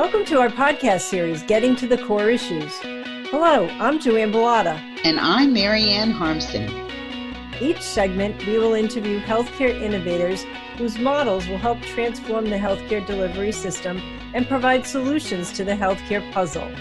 Welcome to our podcast series, Getting to the Core Issues. Hello, I'm Joanne Bellata. And I'm Marianne Harmston. Each segment, we will interview healthcare innovators whose models will help transform the healthcare delivery system and provide solutions to the healthcare puzzle.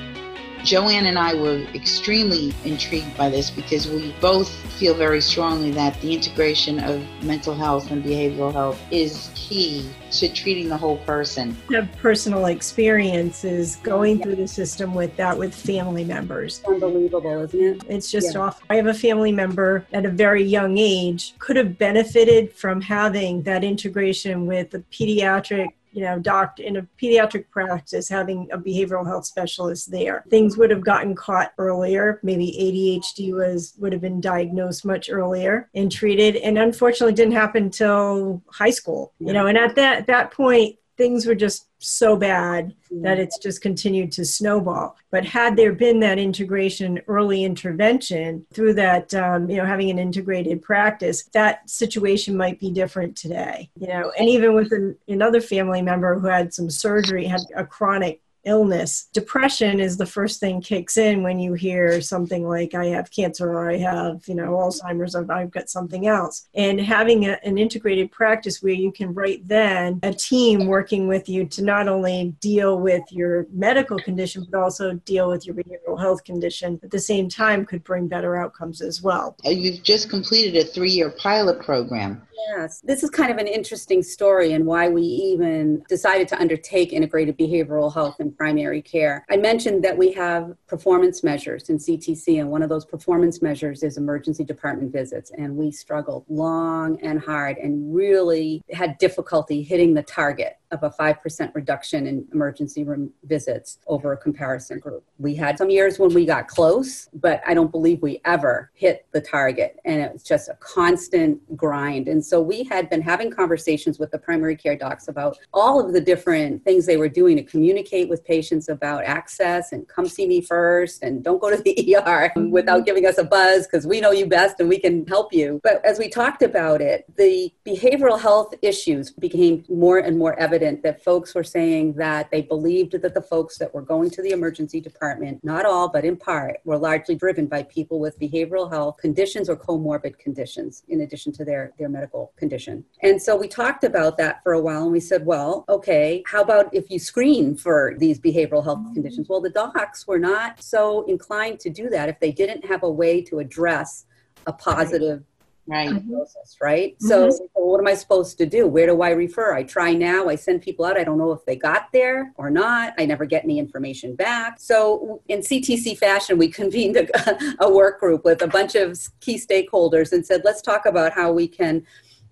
Joanne and I were extremely intrigued by this because we both feel very strongly that the integration of mental health and behavioral health is key to treating the whole person. I have personal experiences going through the system with that with family members. Unbelievable, isn't it? It's just yeah. off. I have a family member at a very young age could have benefited from having that integration with a pediatric you know, doctor in a pediatric practice having a behavioral health specialist there. Things would have gotten caught earlier. Maybe ADHD was would have been diagnosed much earlier and treated. And unfortunately didn't happen until high school. You know, and at that that point things were just so bad that it's just continued to snowball. But had there been that integration, early intervention through that, um, you know, having an integrated practice, that situation might be different today. You know, and even with an, another family member who had some surgery, had a chronic illness. Depression is the first thing kicks in when you hear something like, I have cancer or I have, you know, Alzheimer's or I've got something else. And having a, an integrated practice where you can right then a team working with you to not only deal with your medical condition, but also deal with your behavioral health condition at the same time could bring better outcomes as well. Uh, you've just completed a three year pilot program. Yes, this is kind of an interesting story and why we even decided to undertake integrated behavioral health in primary care. I mentioned that we have performance measures in CTC, and one of those performance measures is emergency department visits. And we struggled long and hard and really had difficulty hitting the target of a 5% reduction in emergency room visits over a comparison group. We had some years when we got close, but I don't believe we ever hit the target. And it was just a constant grind. And so we had been having conversations with the primary care docs about all of the different things they were doing to communicate with patients about access and come see me first and don't go to the ER without giving us a buzz because we know you best and we can help you. But as we talked about it, the behavioral health issues became more and more evident evident that folks were saying that they believed that the folks that were going to the emergency department, not all, but in part, were largely driven by people with behavioral health conditions or comorbid conditions, in addition to their, their medical condition. And so we talked about that for a while and we said, well, okay, how about if you screen for these behavioral health conditions? Well, the docs were not so inclined to do that if they didn't have a way to address a positive right diagnosis, right? Mm-hmm. So, so, what am I supposed to do? Where do I refer? I try now. I send people out. I don't know if they got there or not. I never get any information back. So, in CTC fashion, we convened a, a work group with a bunch of key stakeholders and said, let's talk about how we can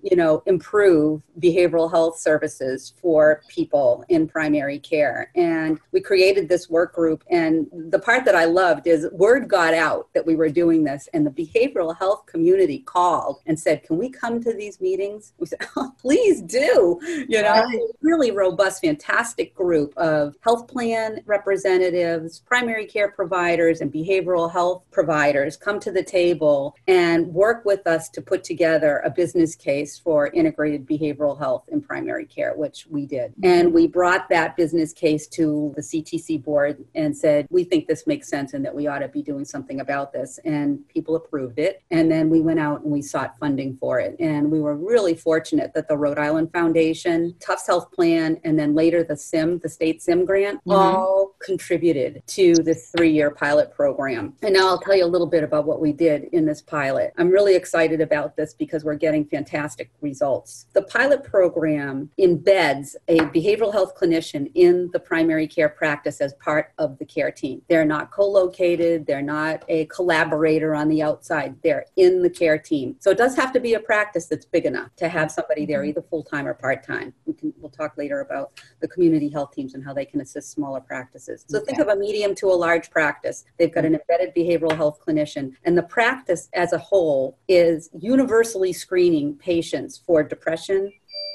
you know, improve behavioral health services for people in primary care. And we created this work group. And the part that I loved is word got out that we were doing this, and the behavioral health community called and said, Can we come to these meetings? We said, Oh, please do. You know, right. really robust, fantastic group of health plan representatives, primary care providers, and behavioral health providers come to the table and work with us to put together a business case for integrated behavioral health in primary care, which we did. And we brought that business case to the CTC board and said, we think this makes sense and that we ought to be doing something about this. And people approved it. And then we went out and we sought funding for it. And we were really fortunate that the Rhode Island Foundation, Tufts Health Plan, and then later the SIM, the state SIM grant, mm-hmm. all contributed to this three year pilot program. And now I'll tell you a little bit about what we did in this pilot. I'm really excited about this because we're getting fantastic results. The pilot program embeds a behavioral health clinician in the primary care practice as part of the care team. They're not co located, they're not a collaborator on the outside, they're in the care team. So it does have to be a practice that's big enough to have somebody there, mm-hmm. either full time or part time. We can, we'll talk later about the community health teams and how they can assist smaller practices. So okay. think of a medium to a large practice. They've got an embedded behavioral health clinician, and the practice as a whole is universally screening patients patients for depression,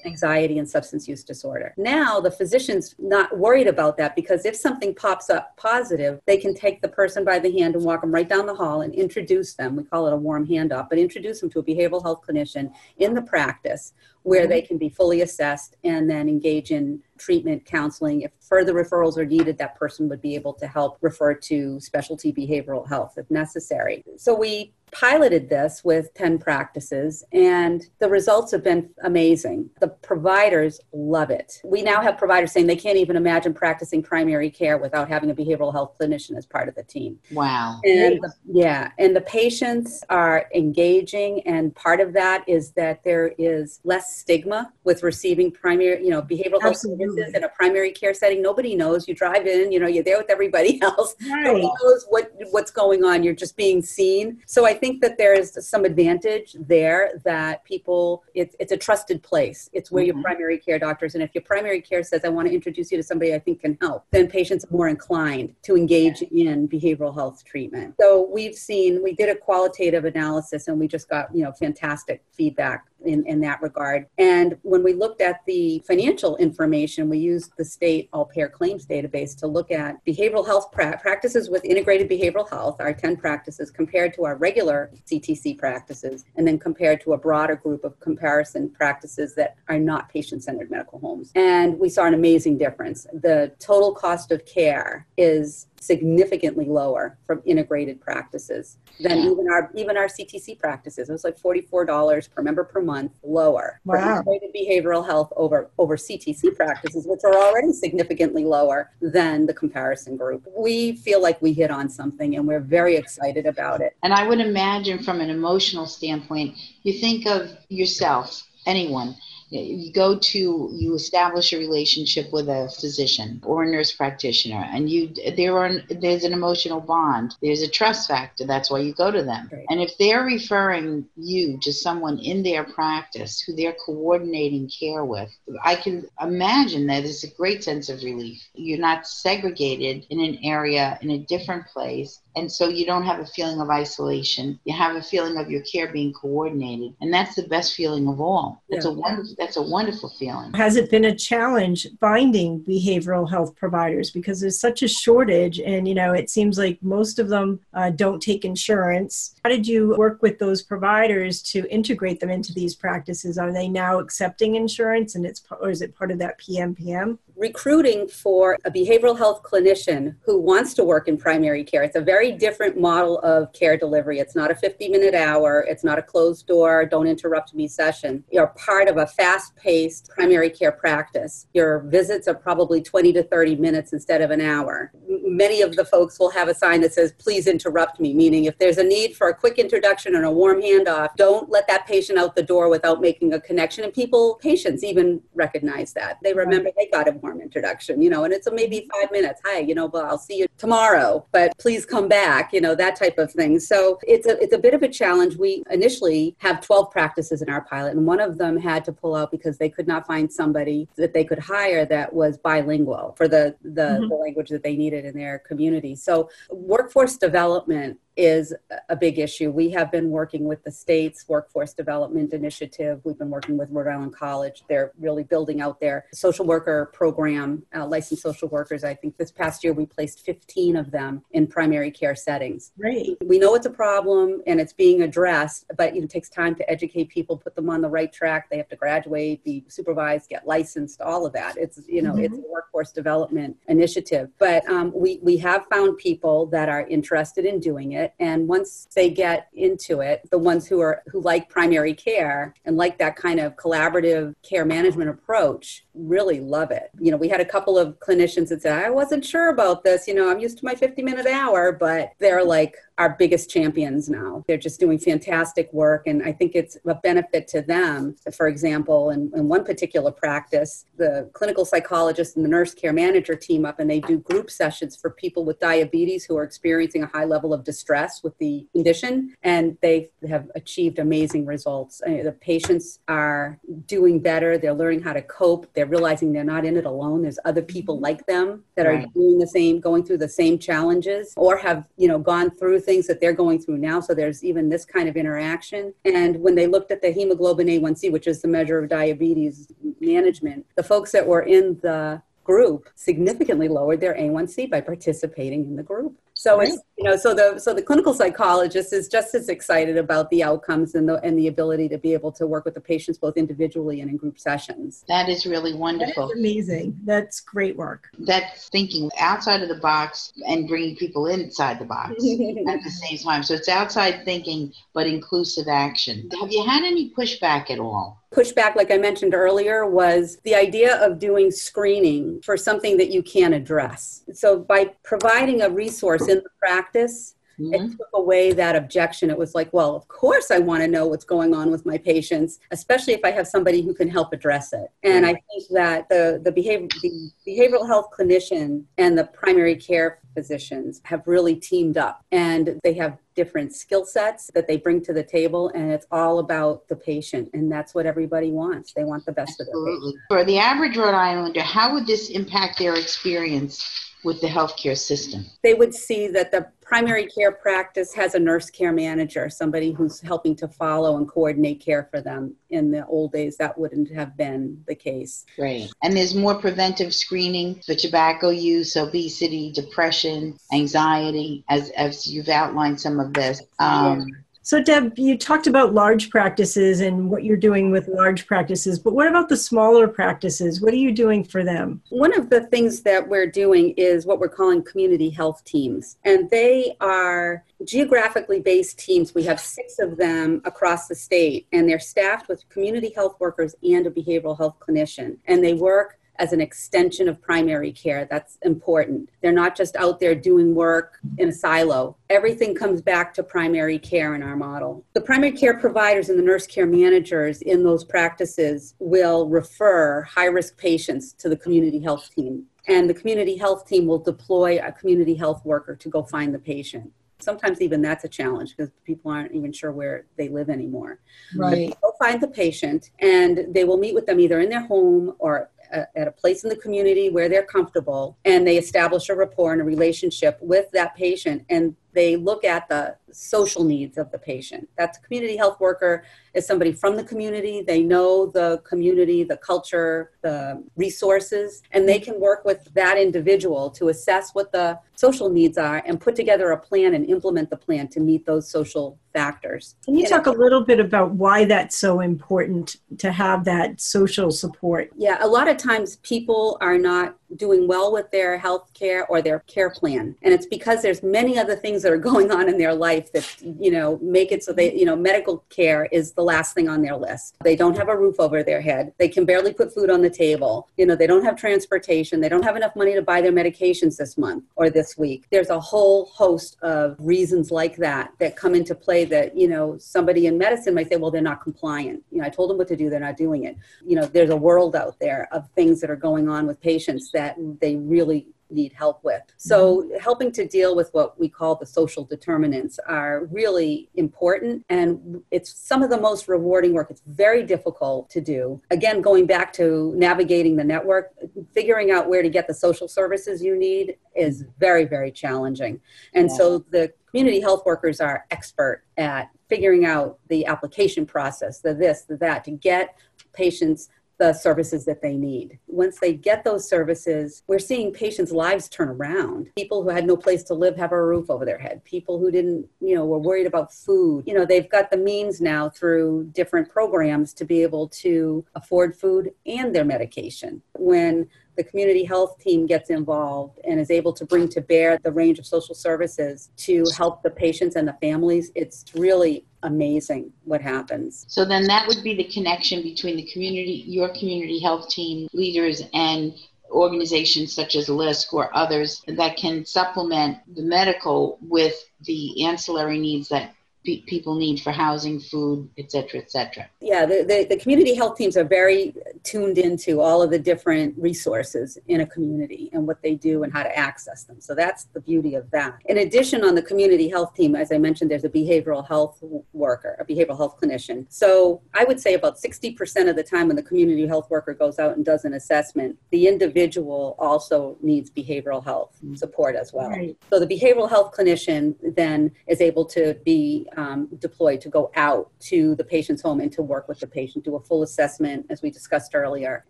anxiety, and substance use disorder. Now, the physician's not worried about that because if something pops up positive, they can take the person by the hand and walk them right down the hall and introduce them. We call it a warm handoff, but introduce them to a behavioral health clinician in the practice where they mm-hmm. can be fully assessed and then engage in treatment, counseling. If further referrals are needed, that person would be able to help refer to specialty behavioral health if necessary. So we piloted this with 10 practices and the results have been amazing. The providers love it. We now have providers saying they can't even imagine practicing primary care without having a behavioral health clinician as part of the team. Wow. And the, yeah, and the patients are engaging and part of that is that there is less stigma with receiving primary, you know, behavioral health services in a primary care setting. Nobody knows. You drive in, you know, you're there with everybody else. Right. Nobody knows what what's going on. You're just being seen. So I think that there is some advantage there that people, it's, it's a trusted place. It's where mm-hmm. your primary care doctors, and if your primary care says, I want to introduce you to somebody I think can help, then patients are more inclined to engage in behavioral health treatment. So we've seen, we did a qualitative analysis and we just got, you know, fantastic feedback in, in that regard. And when we looked at the financial information, we used the state all payer claims database to look at behavioral health pra- practices with integrated behavioral health, our 10 practices, compared to our regular CTC practices, and then compared to a broader group of comparison practices that are not patient centered medical homes. And we saw an amazing difference. The total cost of care is significantly lower from integrated practices than even our even our CTC practices. It was like forty four dollars per member per month lower wow. for integrated behavioral health over over CTC practices, which are already significantly lower than the comparison group. We feel like we hit on something, and we're very excited about it. And I would imagine, from an emotional standpoint, you think of yourself, anyone you go to you establish a relationship with a physician or a nurse practitioner and you there are there's an emotional bond. There's a trust factor. That's why you go to them. Right. and if they're referring you to someone in their practice who they're coordinating care with i can imagine that it's a great sense of relief. You're not segregated in an area in a different place and so you don't have a feeling of isolation. You have a feeling of your care being coordinated. And that's the best feeling of all. It's yeah. a wonderful that's a wonderful feeling. Has it been a challenge finding behavioral health providers? Because there's such a shortage and you know it seems like most of them uh, don't take insurance. How did you work with those providers to integrate them into these practices? Are they now accepting insurance and it's or is it part of that pmpm recruiting for a behavioral health clinician who wants to work in primary care. It's a very different model of care delivery. It's not a 50 minute hour, it's not a closed door, don't interrupt me session. You're part of a fast paced primary care practice. Your visits are probably 20 to 30 minutes instead of an hour. Many of the folks will have a sign that says, please interrupt me, meaning if there's a need for a quick introduction and a warm handoff, don't let that patient out the door without making a connection. And people, patients even recognize that. They remember they got a warm introduction, you know, and it's a maybe five minutes. Hi, you know, but I'll see you tomorrow, but please come back, you know, that type of thing. So it's a, it's a bit of a challenge. We initially have 12 practices in our pilot, and one of them had to pull out because they could not find somebody that they could hire that was bilingual for the, the, mm-hmm. the language that they needed in their community. So workforce development is a big issue. We have been working with the state's workforce development initiative. We've been working with Rhode Island College. They're really building out their social worker program, uh, licensed social workers. I think this past year we placed 15 of them in primary care settings. Great. We know it's a problem and it's being addressed, but it takes time to educate people, put them on the right track. They have to graduate, be supervised, get licensed, all of that. It's you know mm-hmm. it's a workforce development initiative. But um, we we have found people that are interested in doing it it and once they get into it the ones who are who like primary care and like that kind of collaborative care management approach really love it. You know we had a couple of clinicians that said i wasn't sure about this you know i'm used to my 50 minute hour but they're like our biggest champions now. They're just doing fantastic work, and I think it's a benefit to them. For example, in, in one particular practice, the clinical psychologist and the nurse care manager team up and they do group sessions for people with diabetes who are experiencing a high level of distress with the condition, and they have achieved amazing results. Uh, the patients are doing better, they're learning how to cope, they're realizing they're not in it alone. There's other people like them that right. are doing the same, going through the same challenges, or have you know gone through things that they're going through now. So there's even this kind of interaction. And when they looked at the hemoglobin A1C, which is the measure of diabetes management, the folks that were in the group significantly lowered their A1C by participating in the group. So right. it's you know so the so the clinical psychologist is just as excited about the outcomes and the and the ability to be able to work with the patients both individually and in group sessions. That is really wonderful. That is amazing. That's great work. That's thinking outside of the box and bringing people inside the box at the same time. So it's outside thinking but inclusive action. Have you had any pushback at all pushback, like I mentioned earlier, was the idea of doing screening for something that you can't address. So, by providing a resource in the practice, Mm-hmm. It took away that objection. It was like, well, of course I want to know what's going on with my patients, especially if I have somebody who can help address it. And I think that the, the, behavior, the behavioral health clinician and the primary care physicians have really teamed up and they have different skill sets that they bring to the table and it's all about the patient and that's what everybody wants they want the best Absolutely. of the patient for the average rhode islander how would this impact their experience with the healthcare system? They would see that the primary care practice has a nurse care manager, somebody who's helping to follow and coordinate care for them. In the old days, that wouldn't have been the case. Right. And there's more preventive screening for tobacco use, obesity, depression, anxiety, as, as you've outlined some of this. Um, so, Deb, you talked about large practices and what you're doing with large practices, but what about the smaller practices? What are you doing for them? One of the things that we're doing is what we're calling community health teams, and they are geographically based teams. We have six of them across the state, and they're staffed with community health workers and a behavioral health clinician, and they work as an extension of primary care. That's important. They're not just out there doing work in a silo. Everything comes back to primary care in our model. The primary care providers and the nurse care managers in those practices will refer high risk patients to the community health team. And the community health team will deploy a community health worker to go find the patient sometimes even that's a challenge because people aren't even sure where they live anymore. Right. They'll find the patient and they will meet with them either in their home or at a place in the community where they're comfortable and they establish a rapport and a relationship with that patient and they look at the social needs of the patient. That's a community health worker is somebody from the community. They know the community, the culture, the resources, and they can work with that individual to assess what the social needs are and put together a plan and implement the plan to meet those social factors. Can you and talk a little bit about why that's so important to have that social support? Yeah, a lot of times people are not doing well with their health care or their care plan and it's because there's many other things that are going on in their life that you know make it so they you know medical care is the last thing on their list. They don't have a roof over their head. They can barely put food on the table. You know they don't have transportation. They don't have enough money to buy their medications this month or this week. There's a whole host of reasons like that that come into play that you know somebody in medicine might say well they're not compliant. You know i told them what to do. They're not doing it. You know there's a world out there of things that are going on with patients that they really need help with. So, mm-hmm. helping to deal with what we call the social determinants are really important. And it's some of the most rewarding work. It's very difficult to do. Again, going back to navigating the network, figuring out where to get the social services you need is very, very challenging. And yeah. so, the community health workers are expert at figuring out the application process, the this, the that, to get patients the services that they need. Once they get those services, we're seeing patients' lives turn around. People who had no place to live have a roof over their head. People who didn't, you know, were worried about food. You know, they've got the means now through different programs to be able to afford food and their medication. When the community health team gets involved and is able to bring to bear the range of social services to help the patients and the families, it's really amazing what happens. So then that would be the connection between the community, your community health team leaders and organizations such as LISC or others that can supplement the medical with the ancillary needs that people need for housing, food, et cetera, et cetera. Yeah, the, the, the, community health teams are very tuned into all of the different resources in a community and what they do and how to access them. So that's the beauty of that. In addition, on the community health team, as I mentioned, there's a behavioral health worker, a behavioral health clinician. So I would say about 60% of the time when the community health worker goes out and does an assessment, the individual also needs behavioral health support as well. Right. So the behavioral health clinician then is able to be um, deployed to go out to the patient's home and to work with the patient, do a full assessment, as we discussed earlier,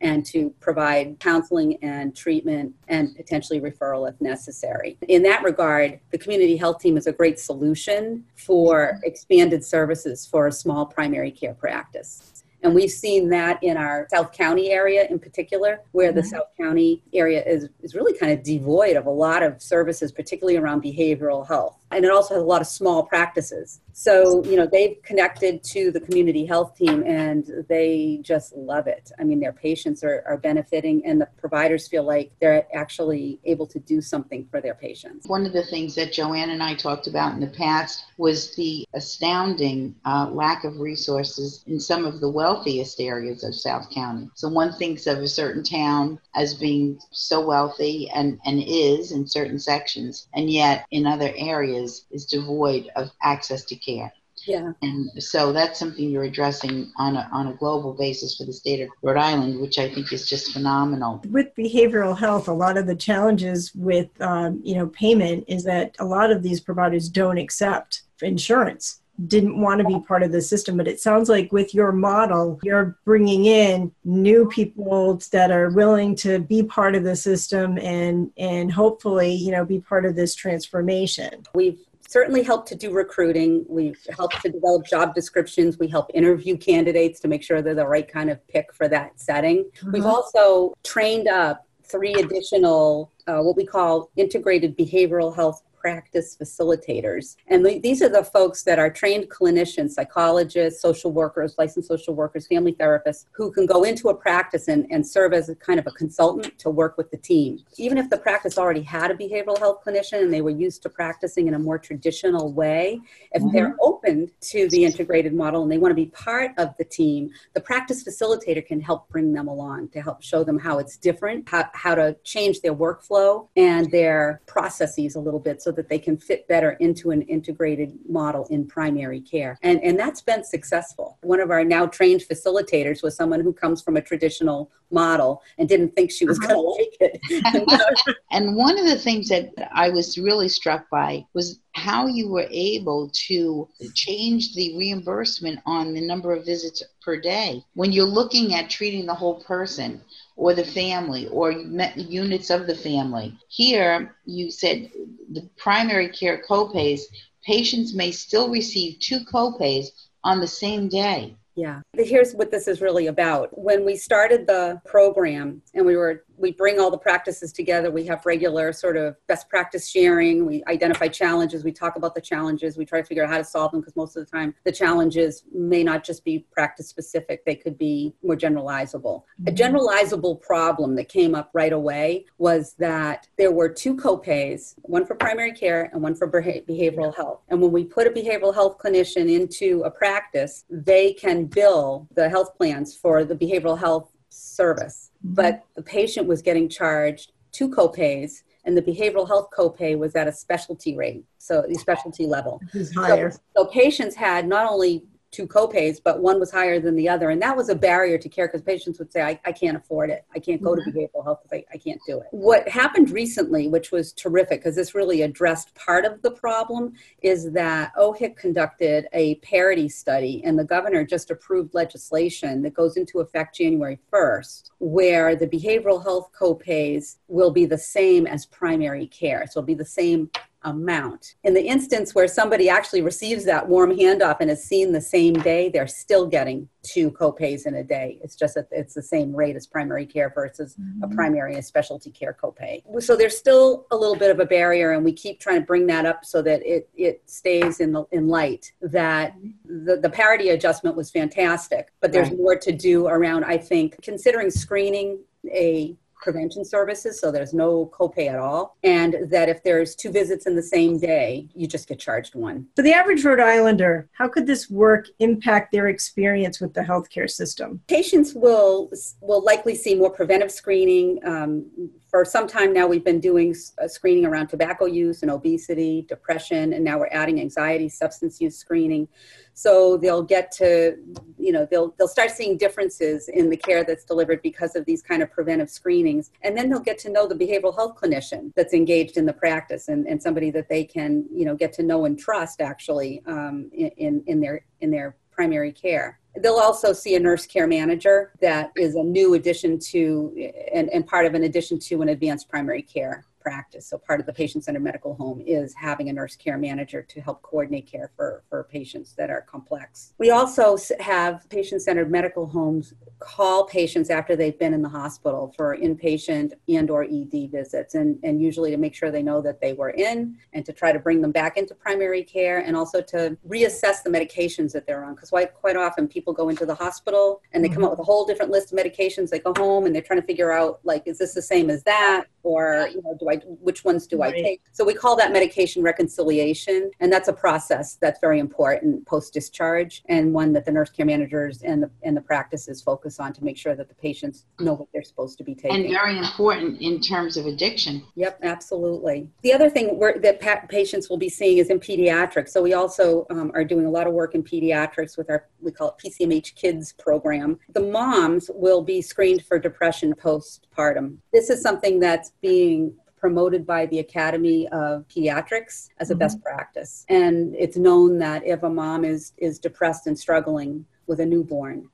and to provide counseling and treatment and potentially referral if necessary. In that regard, the community health team is a great solution for expanded services for a small primary care practice. And we've seen that in our South County area in particular, where mm-hmm. the South County area is, is really kind of devoid of a lot of services, particularly around behavioral health. And it also has a lot of small practices. So, you know, they've connected to the community health team and they just love it. I mean, their patients are, are benefiting and the providers feel like they're actually able to do something for their patients. One of the things that Joanne and I talked about in the past was the astounding uh, lack of resources in some of the wealthiest areas of South County. So one thinks of a certain town as being so wealthy and, and is in certain sections, and yet in other areas is devoid of access to care. Yeah. And so that's something you're addressing on a, on a global basis for the state of Rhode Island, which I think is just phenomenal. With behavioral health, a lot of the challenges with, um, you know, payment is that a lot of these providers don't accept insurance didn't want to be part of the system but it sounds like with your model you're bringing in new people that are willing to be part of the system and and hopefully you know be part of this transformation we've certainly helped to do recruiting. We've helped to develop job descriptions. We help interview candidates to make sure they're the right kind of pick for that setting. Mm-hmm. We've also trained up three additional, uh, what we call integrated behavioral health practice facilitators. And these are the folks that are trained clinicians, psychologists, social workers, licensed social workers, family therapists, who can go into a practice and, and serve as a kind of a consultant to work with the team. Even if the practice already had a behavioral health clinician and they were used to practicing in a more traditional way, if mm-hmm. they're open to the integrated model and they want to be part of the team, the practice facilitator can help bring them along to help show them how it's different, how, how to change their workflow and their processes a little bit so that they can fit better into an integrated model in primary care. And, and that's been successful. One of our now trained facilitators was someone who comes from a traditional model and didn't think she was going to like it. and one of the things that I was really struck by was how you were able to change the reimbursement on the number of visits per day. When you're looking at treating the whole person, or the family or units of the family. Here, you said the primary care copays, patients may still receive two copays on the same day. Yeah. Here's what this is really about. When we started the program and we were we bring all the practices together. We have regular sort of best practice sharing. We identify challenges. We talk about the challenges. We try to figure out how to solve them because most of the time the challenges may not just be practice specific, they could be more generalizable. Mm-hmm. A generalizable problem that came up right away was that there were two copays, one for primary care and one for behavioral health. And when we put a behavioral health clinician into a practice, they can bill the health plans for the behavioral health service. Mm-hmm. but the patient was getting charged two copays and the behavioral health copay was at a specialty rate so the specialty level. So, so, patients had not only two copays, but one was higher than the other. And that was a barrier to care because patients would say, I, I can't afford it. I can't go mm-hmm. to behavioral health because I, I can't do it. What happened recently, which was terrific because this really addressed part of the problem, is that OHIC conducted a parity study and the governor just approved legislation that goes into effect January 1st, where the behavioral health copays will be the same as primary care. So it'll be the same amount. In the instance where somebody actually receives that warm handoff and is seen the same day, they're still getting two copays in a day. It's just that it's the same rate as primary care versus mm-hmm. a primary and specialty care copay. So there's still a little bit of a barrier, and we keep trying to bring that up so that it it stays in the in light. That the, the parity adjustment was fantastic, but there's right. more to do around. I think considering screening a prevention services, so there's no copay at all. And that if there's two visits in the same day, you just get charged one. For the average Rhode Islander, how could this work impact their experience with the healthcare system? Patients will will likely see more preventive screening. Um, for some time now, we've been doing a screening around tobacco use and obesity, depression, and now we're adding anxiety, substance use screening. So they'll get to, you know, they'll they'll start seeing differences in the care that's delivered because of these kind of preventive screenings, and then they'll get to know the behavioral health clinician that's engaged in the practice and, and somebody that they can, you know, get to know and trust actually um, in in their in their primary care. They'll also see a nurse care manager that is a new addition to and, and part of an addition to an advanced primary care practice. So part of the patient-centered medical home is having a nurse care manager to help coordinate care for, for patients that are complex. We also have patient-centered medical homes call patients after they've been in the hospital for inpatient and or ED visits and, and usually to make sure they know that they were in and to try to bring them back into primary care and also to reassess the medications that they're on. Because quite, quite often people go into the hospital and they come up mm-hmm. with a whole different list of medications. They go home and they're trying to figure out like is this the same as that? Or you know do I which ones do right. I take? So we call that medication reconciliation and that's a process that's very important post discharge and one that the nurse care managers and the and the practices focus on to make sure that the patients know what they're supposed to be taking. And very important in terms of addiction. Yep absolutely. The other thing that pa- patients will be seeing is in pediatrics. So we also um, are doing a lot of work in pediatrics with our we call it PCMH kids program. The moms will be screened for depression postpartum. This is something that's being promoted by the Academy of Pediatrics as a mm-hmm. best practice. And it's known that if a mom is is depressed and struggling with a newborn,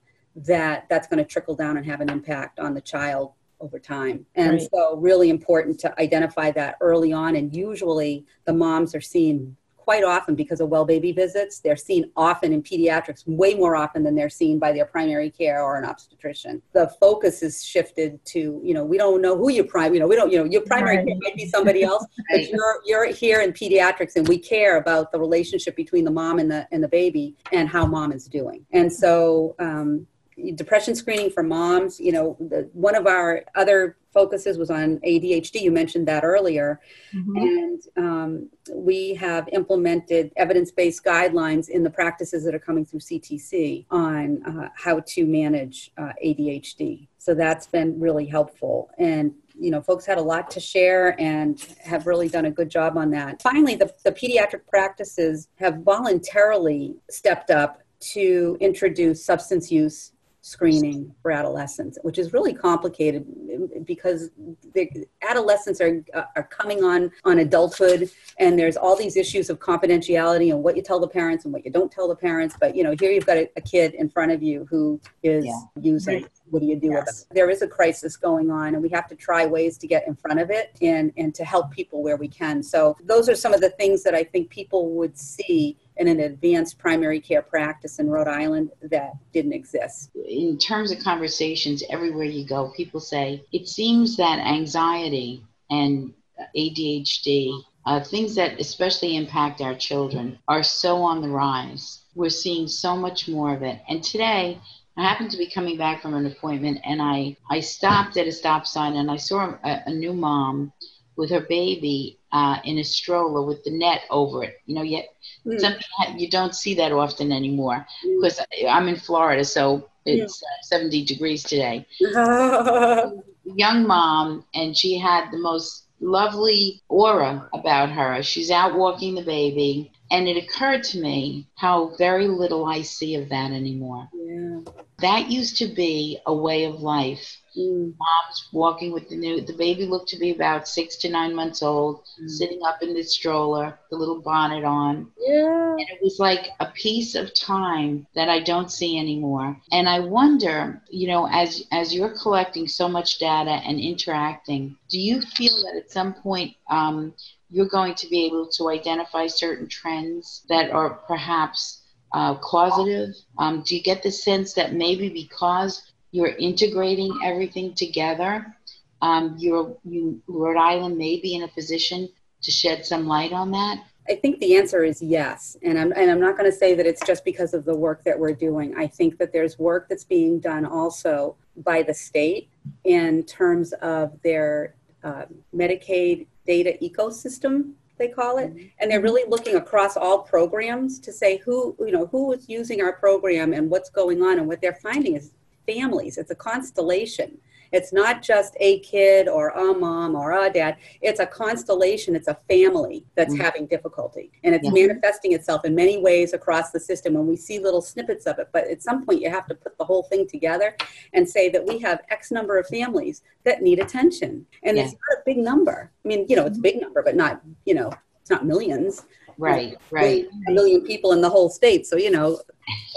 that that's going to trickle down and have an impact on the child over time. And right. so really important to identify that early on and usually the moms are seen quite often because of well baby visits. They're seen often in pediatrics, way more often than they're seen by their primary care or an obstetrician. The focus is shifted to, you know, we don't know who your prime, you know, we don't, you know, your primary right. care might be somebody else, but you're you're here in pediatrics and we care about the relationship between the mom and the and the baby and how mom is doing. And so um, depression screening for moms. You know, the, one of our other focuses was on ADHD. You mentioned that earlier. Mm-hmm. And um, we have implemented evidence based guidelines in the practices that are coming through CTC on uh, how to manage uh, ADHD. So that's been really helpful. And you know, folks had a lot to share and have really done a good job on that. Finally, the, the pediatric practices have voluntarily stepped up to introduce substance use screening for adolescents, which is really complicated um, because the adolescents are uh, are coming on on adulthood, and there's all these issues of confidentiality and what you tell the parents and what you don't tell the parents. But you know, here you've got a, a kid in front of you who is yeah. using. Right. What do you do yes. with it? There is a crisis going on, and we have to try ways to get in front of it and and to help people where we can. So those are some of the things that I think people would see in an advanced primary care practice in Rhode Island that didn't exist. In terms of conversations, everywhere you go, people say it seems that anxiety and ADHD, uh, things that especially impact our children, are so on the rise. We're seeing so much more of it. And today, I happened to be coming back from an appointment and I, I stopped at a stop sign and I saw a, a new mom with her baby uh, in a stroller with the net over it. You know, yet mm. something you don't see that often anymore because mm. I'm in Florida, so it's uh, 70 degrees today. Young mom, and she had the most lovely aura about her. She's out walking the baby, and it occurred to me how very little I see of that anymore. Yeah. That used to be a way of life Mm. Mom's walking with the new, the baby looked to be about six to nine months old, mm. sitting up in the stroller, the little bonnet on. Yeah. And it was like a piece of time that I don't see anymore. And I wonder, you know, as as you're collecting so much data and interacting, do you feel that at some point um, you're going to be able to identify certain trends that are perhaps uh, causative? Um, do you get the sense that maybe because you're integrating everything together. Um, you're, you, Rhode Island may be in a position to shed some light on that. I think the answer is yes. And I'm, and I'm not going to say that it's just because of the work that we're doing. I think that there's work that's being done also by the state in terms of their uh, Medicaid data ecosystem they call it mm-hmm. and they're really looking across all programs to say who you know who is using our program and what's going on and what they're finding is families. It's a constellation. It's not just a kid or a mom or a dad. It's a constellation. It's a family that's mm-hmm. having difficulty. And it's yeah. manifesting itself in many ways across the system. And we see little snippets of it. But at some point, you have to put the whole thing together and say that we have X number of families that need attention. And yeah. it's not a big number. I mean, you know, it's a big number, but not, you know, it's not millions. Right, right. A million people in the whole state. So, you know,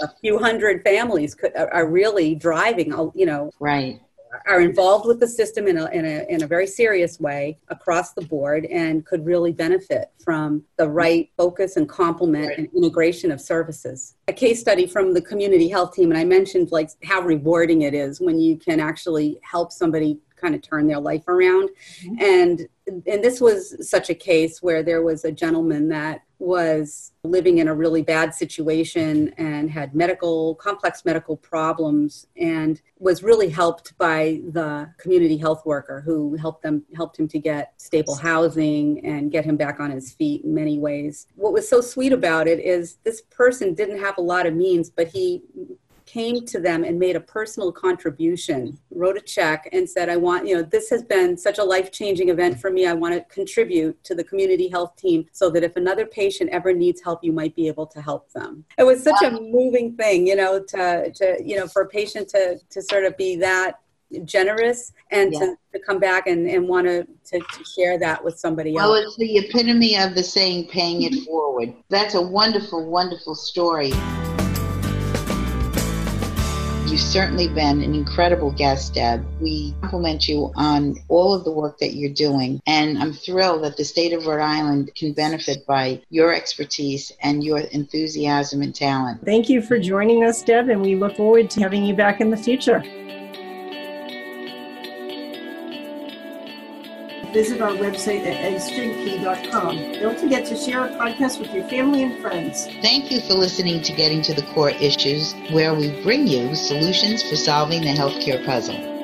a few hundred families could, are really driving, you know, right are involved with the system in a, in a, in a very serious way across the board and could really benefit from the right focus and complement right. and integration of services. A case study from the community health team, and I mentioned like how rewarding it is when you can actually help somebody kind of turn their life around. Mm-hmm. And and this was such a case where there was a gentleman that was living in a really bad situation and had medical complex medical problems and was really helped by the community health worker who helped them helped him to get stable housing and get him back on his feet in many ways. What was so sweet about it is this person didn't have a lot of means but he came to them and made a personal contribution, wrote a check and said, I want, you know, this has been such a life changing event for me. I want to contribute to the community health team so that if another patient ever needs help, you might be able to help them. It was such a moving thing, you know, to, to you know, for a patient to, to sort of be that generous and yeah. to, to, come back and, and want to, to, share that with somebody well, else. Well, it's the epitome of the saying, paying it forward. That's a wonderful, wonderful story. You've certainly been an incredible guest, Deb. We compliment you on all of the work that you're doing. And I'm thrilled that the state of Rhode Island can benefit by your expertise and your enthusiasm and talent. Thank you for joining us, Deb, and we look forward to having you back in the future. Visit our website at eggstringkey.com. Don't forget to share our podcast with your family and friends. Thank you for listening to Getting to the Core Issues, where we bring you solutions for solving the healthcare puzzle.